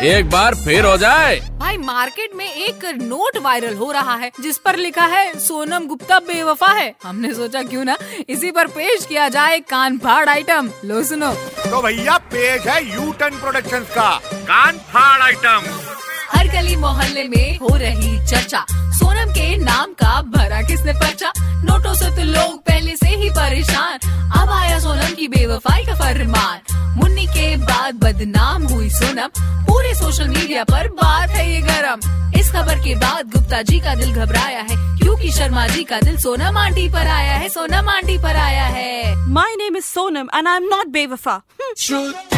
एक बार फिर हो जाए। भाई मार्केट में एक नोट वायरल हो रहा है जिस पर लिखा है सोनम गुप्ता बेवफा है। हमने सोचा क्यों ना इसी पर पेश किया जाए कान फाड़ आइटम लो सुनो। तो भैया पेज है यू टर्न प्रोडक्शन का। कान फाड़ आइटम हर गली मोहल्ले में हो रही चर्चा। सोनम के नाम का भरा किसने पर्चा? नोटों से तो लोग पहले से ही परेशान। अब आया सोनम की बेवफाई का फरमान। मुन्नी के बाद बदनाम हुई सोनम। पूरे सोशल मीडिया पर बात है ये गरम। इस खबर के बाद गुप्ता जी का दिल घबराया है। क्योंकि शर्मा जी का दिल सोनम आंटी पर आया है। सोनम आंटी पर आया है। My name is Sonam and I'm not Bewafa.